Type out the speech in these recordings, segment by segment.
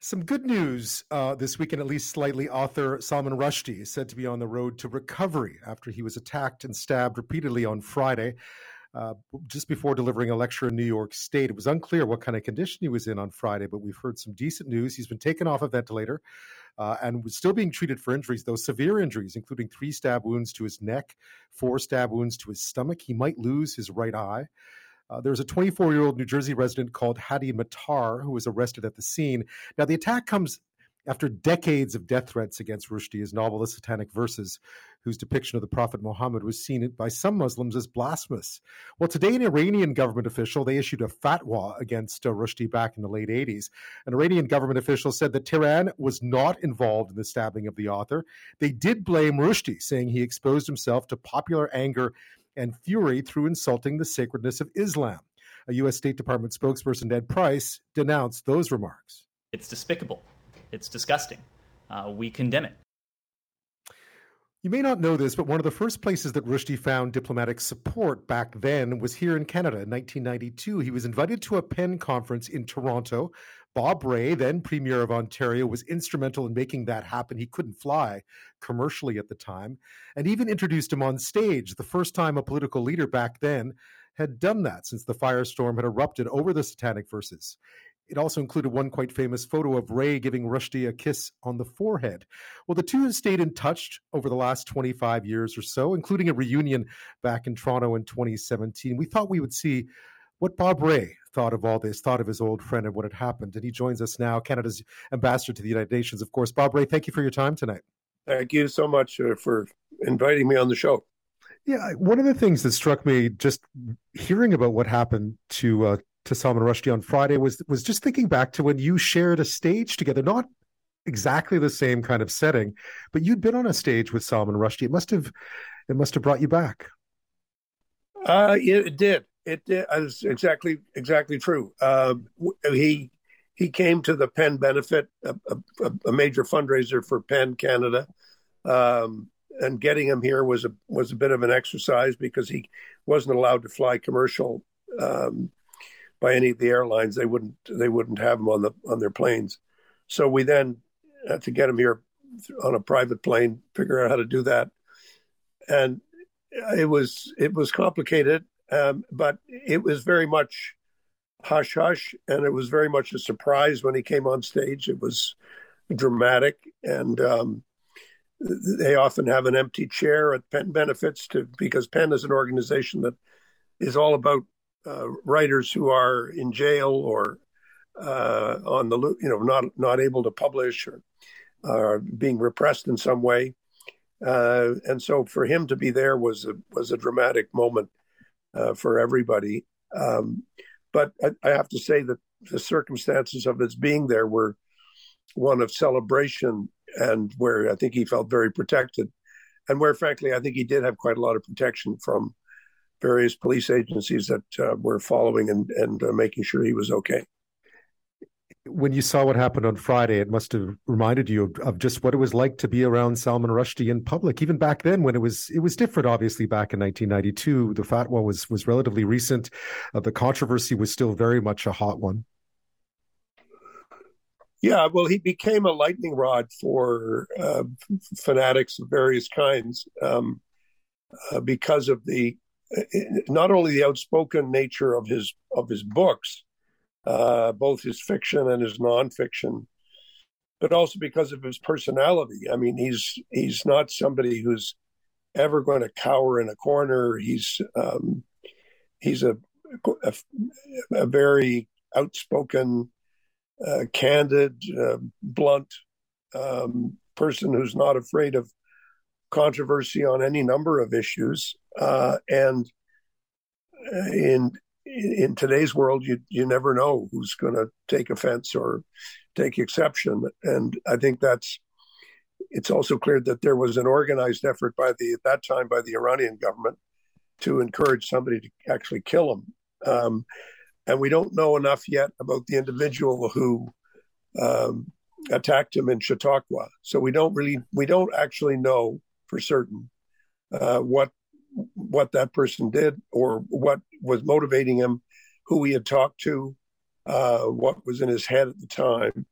Some good news uh, this weekend, at least slightly. Author Salman Rushdie is said to be on the road to recovery after he was attacked and stabbed repeatedly on Friday, uh, just before delivering a lecture in New York State. It was unclear what kind of condition he was in on Friday, but we've heard some decent news. He's been taken off a ventilator uh, and was still being treated for injuries, though severe injuries, including three stab wounds to his neck, four stab wounds to his stomach. He might lose his right eye. Uh, there was a 24 year old New Jersey resident called Hadi Matar who was arrested at the scene. Now, the attack comes after decades of death threats against Rushdie, his novel The Satanic Verses, whose depiction of the Prophet Muhammad was seen by some Muslims as blasphemous. Well, today, an Iranian government official they issued a fatwa against uh, Rushdie back in the late 80s. An Iranian government official said that Tehran was not involved in the stabbing of the author. They did blame Rushdie, saying he exposed himself to popular anger and fury through insulting the sacredness of Islam. A U.S. State Department spokesperson, Ned Price, denounced those remarks. It's despicable. It's disgusting. Uh, we condemn it. You may not know this, but one of the first places that Rushdie found diplomatic support back then was here in Canada in 1992. He was invited to a PEN conference in Toronto. Bob Rae, then Premier of Ontario, was instrumental in making that happen. He couldn't fly commercially at the time, and even introduced him on stage, the first time a political leader back then had done that since the firestorm had erupted over the Satanic Verses. It also included one quite famous photo of Rae giving Rushdie a kiss on the forehead. Well, the two have stayed in touch over the last 25 years or so, including a reunion back in Toronto in 2017. We thought we would see what Bob Rae thought of all this, thought of his old friend and what had happened. And he joins us now, Canada's ambassador to the United Nations, of course. Bob Rae, thank you for your time tonight. Thank you so much uh, for inviting me on the show. Yeah, one of the things that struck me just hearing about what happened to uh, to Salman Rushdie on Friday was was just thinking back to when you shared a stage together, not exactly the same kind of setting, but you'd been on a stage with Salman Rushdie. It must have it must have brought you back. Uh, it did. It is exactly exactly true. Uh, he he came to the PEN benefit, a, a, a major fundraiser for PEN Canada, um, and getting him here was a was a bit of an exercise because he wasn't allowed to fly commercial um, by any of the airlines. They wouldn't they wouldn't have him on the on their planes. So we then had to get him here on a private plane, figure out how to do that, and it was it was complicated, um, but it was very much hush hush, and it was very much a surprise when he came on stage. It was dramatic, and um, they often have an empty chair at PEN benefits to because PEN is an organization that is all about uh, writers who are in jail or uh, on the you know not not able to publish or uh, being repressed in some way, uh, and so for him to be there was a was a dramatic moment uh, for everybody. Um, but I, I, have to say that the circumstances of his being there were one of celebration and where I think he felt very protected, and where frankly I think he did have quite a lot of protection from various police agencies that uh, were following and, and uh, making sure he was okay. When you saw what happened on Friday, it must have reminded you of, of, just what it was like to be around Salman Rushdie in public. Even back then, when it was it was different. Obviously, back in 1992, the fatwa was was relatively recent. Uh, the controversy was still very much a hot one. Yeah, well, he became a lightning rod for uh, fanatics of various kinds um, uh, because of the not only the outspoken nature of his of his books, uh, both his fiction and his nonfiction, but also because of his personality. I mean, he's he's not somebody who's ever going to cower in a corner. He's um, he's a, a, a very outspoken, uh, candid, uh, blunt um, person who's not afraid of controversy on any number of issues. Uh, and in in today's world, you you never know who's going to take offense or take exception. And I think that's it's also clear that there was an organized effort by the at that time by the Iranian government to encourage somebody to actually kill him. Um, and we don't know enough yet about the individual who um, attacked him in Chautauqua. So we don't really we don't actually know for certain uh, what what that person did or what was motivating him, who he had talked to, uh, what was in his head at the time.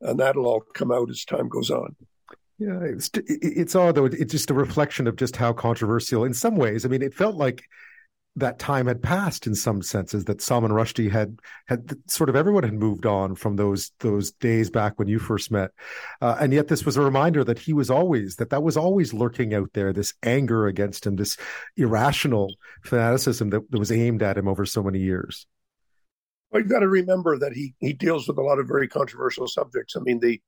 and that'll all come out as time goes on. Yeah, it's it's odd though. It's just a reflection of just how controversial, in some ways. I mean, it felt like that time had passed in some senses. That Salman Rushdie had had sort of everyone had moved on from those those days back when you first met, uh, and yet this was a reminder that he was always that that was always lurking out there. This anger against him, this irrational fanaticism that, that was aimed at him over so many years. Well, you've got to remember that he he deals with a lot of very controversial subjects. I mean, the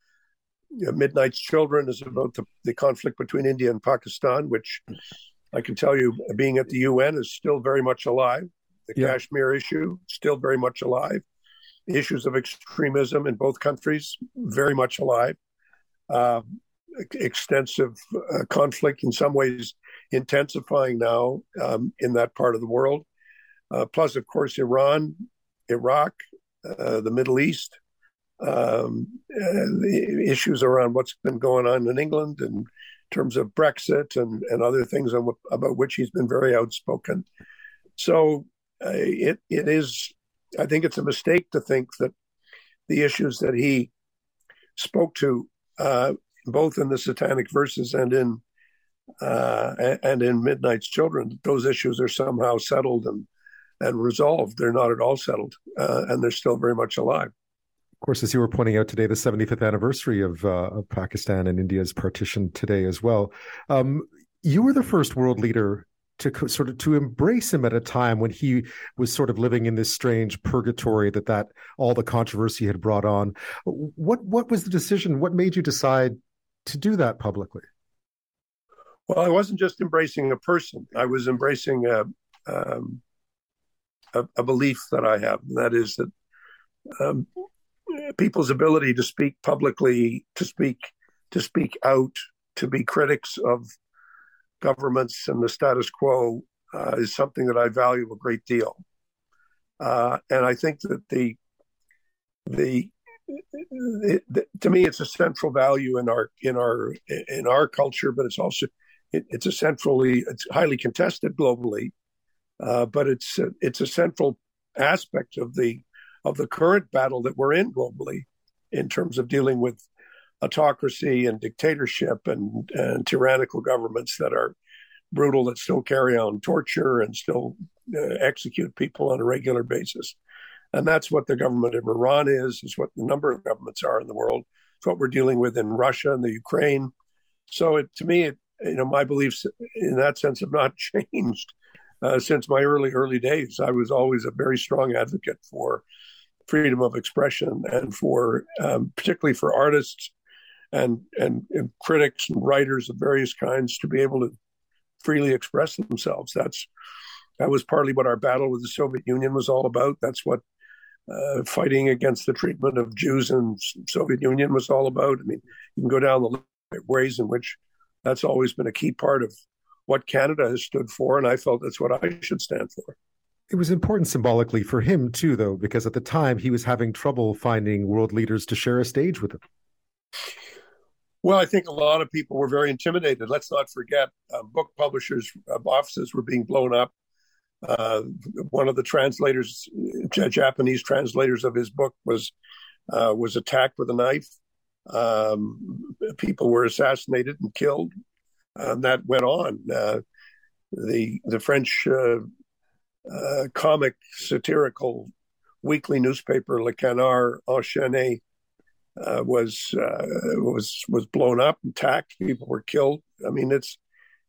you know, Midnight's Children is about the, the conflict between India and Pakistan, which I can tell you, being at the UN, is still very much alive. The yeah. Kashmir issue, still very much alive. Issues of extremism in both countries, very much alive. Uh, extensive uh, conflict, in some ways intensifying now um, in that part of the world. Uh, plus, of course, Iran, Iraq, uh, the Middle East, um, the issues around what's been going on in England in terms of Brexit and, and other things about which he's been very outspoken. So uh, it it is, I think it's a mistake to think that the issues that he spoke to, uh, both in the Satanic Verses and in uh, and in Midnight's Children, those issues are somehow settled and and resolved. They're not at all settled, uh, and they're still very much alive. Of course, as you were pointing out today, the 75th anniversary of, uh, of Pakistan and India's partition today as well. Um, you were the first world leader to sort of to embrace him at a time when he was sort of living in this strange purgatory that that all the controversy had brought on. What what was the decision? What made you decide to do that publicly? Well, I wasn't just embracing a person; I was embracing a um, a, a, belief that I have, and that is that um, people's ability to speak publicly, to speak to speak out, to be critics of governments and the status quo uh, is something that I value a great deal. Uh, and I think that the the to me it's a central value in our in our in our culture, but it's also it, it's a centrally it's highly contested globally, uh, but it's it's a central aspect of the of the current battle that we're in globally in terms of dealing with autocracy and dictatorship and, and tyrannical governments that are brutal, that still carry on torture and still uh, execute people on a regular basis. And that's what the government of Iran is, is what the number of governments are in the world. It's what we're dealing with in Russia and the Ukraine. So it, to me, it, you know, my beliefs in that sense have not changed uh, since my early, early days. I was always a very strong advocate for freedom of expression and for um, particularly for artists and, and, and critics and writers of various kinds to be able to freely express themselves. That's that was partly what our battle with the Soviet Union was all about. That's what uh, fighting against the treatment of Jews in Soviet Union was all about. I mean, you can go down the ways in which that's always been a key part of what Canada has stood for, and I felt that's what I should stand for. It was important symbolically for him too, though, because at the time he was having trouble finding world leaders to share a stage with him. Well, I think a lot of people were very intimidated. Let's not forget, uh, book publishers' uh, offices were being blown up. Uh, one of the translators, Japanese translators of his book, was uh, was attacked with a knife. Um, people were assassinated and killed. And that went on. Uh, the the French uh, comic satirical weekly newspaper Le Canard Enchaîné uh, was uh, was was blown up, and attacked. People were killed. I mean, it's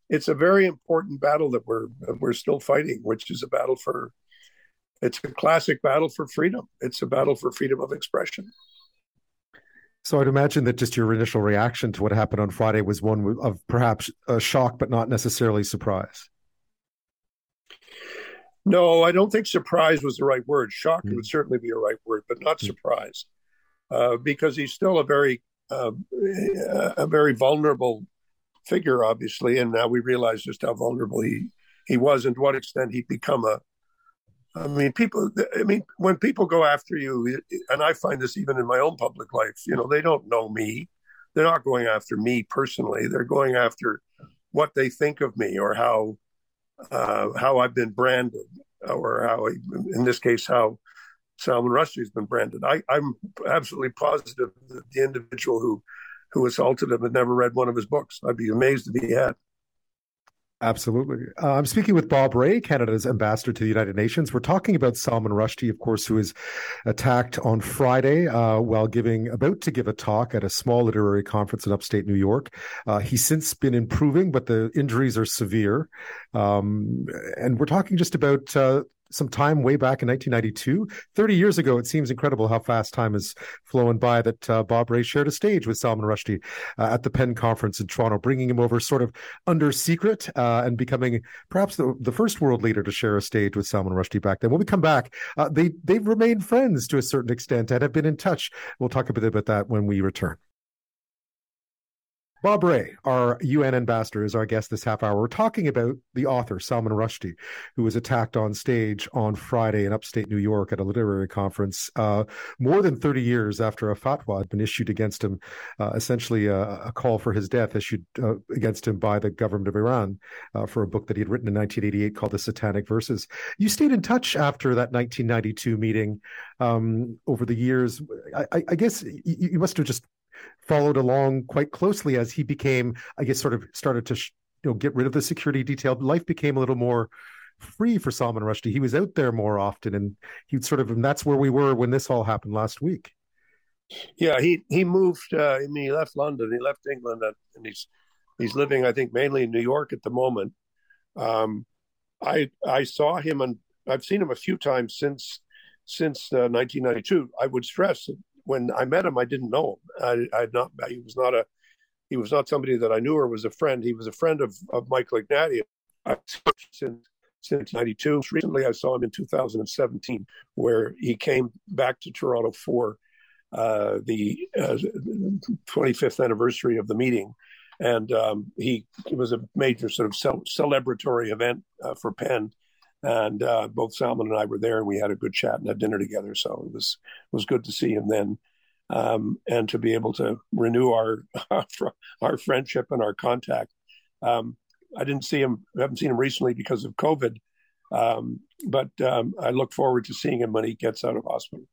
it's a very important battle that we're we're still fighting, which is a battle for. It's a classic battle for freedom. It's a battle for freedom of expression. So I'd imagine that just your initial reaction to what happened on Friday was one of perhaps a shock, but not necessarily surprise. No, I don't think surprise was the right word. Shock mm. would certainly be a right word, but not mm. surprise, uh, because he's still a very, uh, a very vulnerable figure, obviously, and now we realize just how vulnerable he he was and to what extent he'd become a. I mean, people. I mean, when people go after you, and I find this even in my own public life, you know, they don't know me. They're not going after me personally. They're going after what they think of me or how uh, how I've been branded, or how, in this case, how Salman Rushdie has been branded. I, am absolutely positive that the individual who who assaulted him had never read one of his books. I'd be amazed if he had. Absolutely. Uh, I'm speaking with Bob Rae, Canada's ambassador to the United Nations. We're talking about Salman Rushdie, of course, who was attacked on Friday uh, while giving about to give a talk at a small literary conference in upstate New York. Uh, he's since been improving, but the injuries are severe. Um, and we're talking just about uh, some time way back in 1992, 30 years ago. It seems incredible how fast time has flown by that uh, Bob Rae shared a stage with Salman Rushdie uh, at the PEN conference in Toronto, bringing him over sort of under secret uh, and becoming perhaps the, the first world leader to share a stage with Salman Rushdie back then. When we come back, uh, they, they've remained friends to a certain extent and have been in touch. We'll talk a bit about that when we return. Bob Rae, our UN ambassador, is our guest this half hour. We're talking about the author, Salman Rushdie, who was attacked on stage on Friday in upstate New York at a literary conference, uh, more than 30 years after a fatwa had been issued against him, uh, essentially a, a, call for his death issued uh, against him by the government of Iran uh, for a book that he had written in 1988 called The Satanic Verses. You stayed in touch after that 1992 meeting um, over the years. I, I guess you must have just followed along quite closely as he became, I guess, sort of started to, you know, get rid of the security detail. Life became a little more free for Salman Rushdie. He was out there more often, and he sort of, and that's where we were when this all happened last week. Yeah, he he moved. Uh, I mean, he left London. He left England, and he's he's living, I think, mainly in New York at the moment. Um, I I saw him, and I've seen him a few times since since uh, 1992. I would stress when I met him, I didn't know him. I, I not. He was not a. He was not somebody that I knew or was a friend. He was a friend of of Michael Ignatieff. since since '92. Recently, I saw him in 2017, where he came back to Toronto for uh, the uh, 25th anniversary of the meeting, and um, he it was a major sort of celebratory event uh, for PEN and uh, both Salman and I were there, and we had a good chat and had dinner together. So it was was good to see him then, um, and to be able to renew our our friendship and our contact. Um, I didn't see him, haven't seen him recently because of COVID, um, but um, I look forward to seeing him when he gets out of hospital.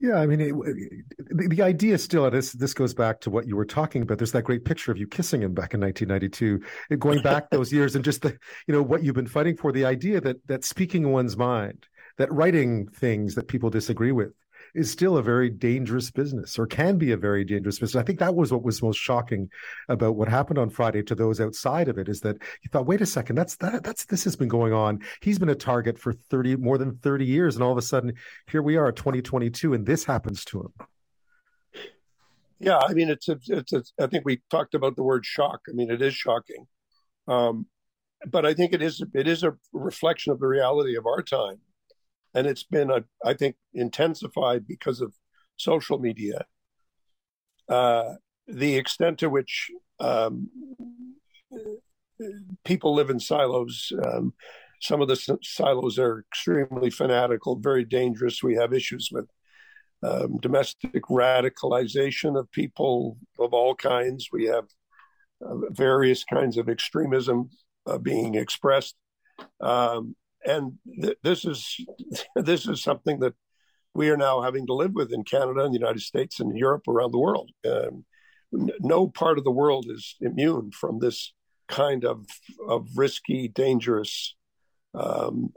Yeah, I mean, it, the, the idea still, this this goes back to what you were talking about. There's that great picture of you kissing him back in 1992, going back those years, and just the you know what you've been fighting for. The idea that that speaking one's mind, that writing things that people disagree with, is still a very dangerous business or can be a very dangerous business. I think that was what was most shocking about what happened on Friday to those outside of it is that you thought, wait a second, that's that that's this has been going on. He's been a target for 30 more than 30 years and all of a sudden here we are at 2022 and this happens to him. Yeah, I mean it's it's a, I think we talked about the word shock. I mean it is shocking. Um, but I think it is it is a reflection of the reality of our time and it's been, a, I think, intensified because of social media. Uh, the extent to which um, people live in silos. Um, some of the silos are extremely fanatical, very dangerous. We have issues with um, domestic radicalization of people of all kinds. We have uh, various kinds of extremism uh, being expressed. Um, and th- this is this is something that we are now having to live with in Canada and the United States and Europe around the world. Um, no part of the world is immune from this kind of of risky, dangerous um,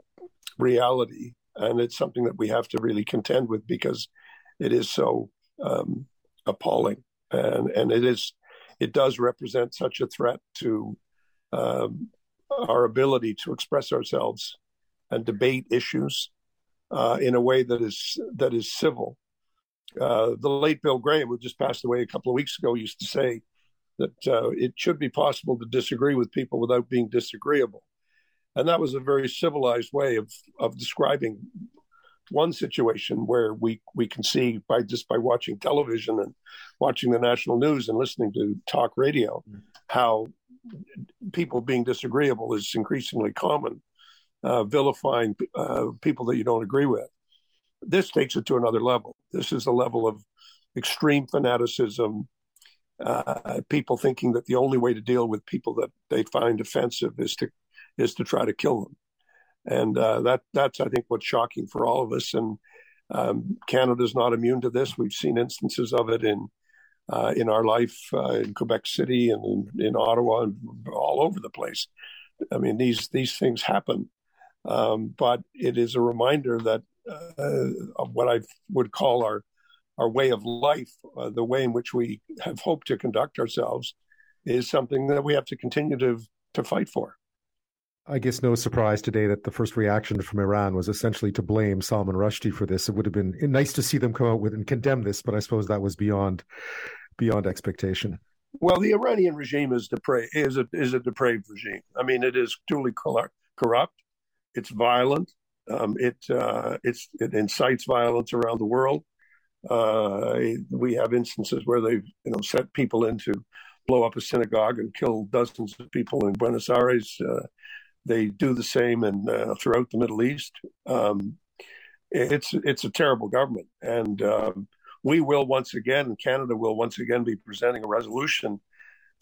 reality, and it's something that we have to really contend with because it is so um, appalling, and and it is it does represent such a threat to um, our ability to express ourselves and debate issues uh, in a way that is that is civil. Uh, the late Bill Graham, who just passed away a couple of weeks ago, used to say that uh, it should be possible to disagree with people without being disagreeable, and that was a very civilized way of of describing one situation where we we can see by just by watching television and watching the national news and listening to talk radio mm. how people being disagreeable is increasingly common uh, vilifying uh, people that you don't agree with. This takes it to another level. This is a level of extreme fanaticism, uh, people thinking that the only way to deal with people that they find offensive is to is to try to kill them, and uh, that that's I think what's shocking for all of us. And Um, Canada is not immune to this. We've seen instances of it in uh, in our life uh, in Quebec City and in, in, Ottawa and all over the place. I mean, these these things happen, um, but it is a reminder that uh, of what I would call our our way of life, uh, the way in which we have hoped to conduct ourselves, is something that we have to continue to to fight for. I guess no surprise today that the first reaction from Iran was essentially to blame Salman Rushdie for this. It would have been nice to see them come out with and condemn this, but I suppose that was beyond beyond expectation. Well, the Iranian regime is depraved is a is a depraved regime. I mean, it is truly corrupt. It's violent. Um, it uh, it incites violence around the world. Uh, we have instances where they've you know set people in to blow up a synagogue and kill dozens of people in Buenos Aires. Uh, they do the same in uh, throughout the Middle East. Um, it's it's a terrible government, and um, we will once again, Canada will once again be presenting a resolution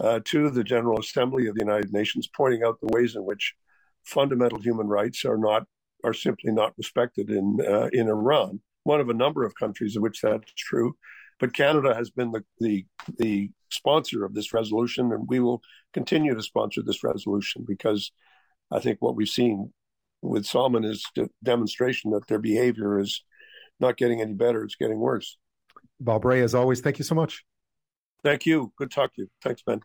uh, to the General Assembly of the United Nations, pointing out the ways in which fundamental human rights are not are simply not respected in uh, in Iran. One of a number of countries in which that's true, but Canada has been the, the the sponsor of this resolution, and we will continue to sponsor this resolution because I think what we've seen with Salman is a demonstration that their behavior is not getting any better; it's getting worse. Bob Rae, as always, thank you so much. Thank you. Good talk to you. Thanks, Ben.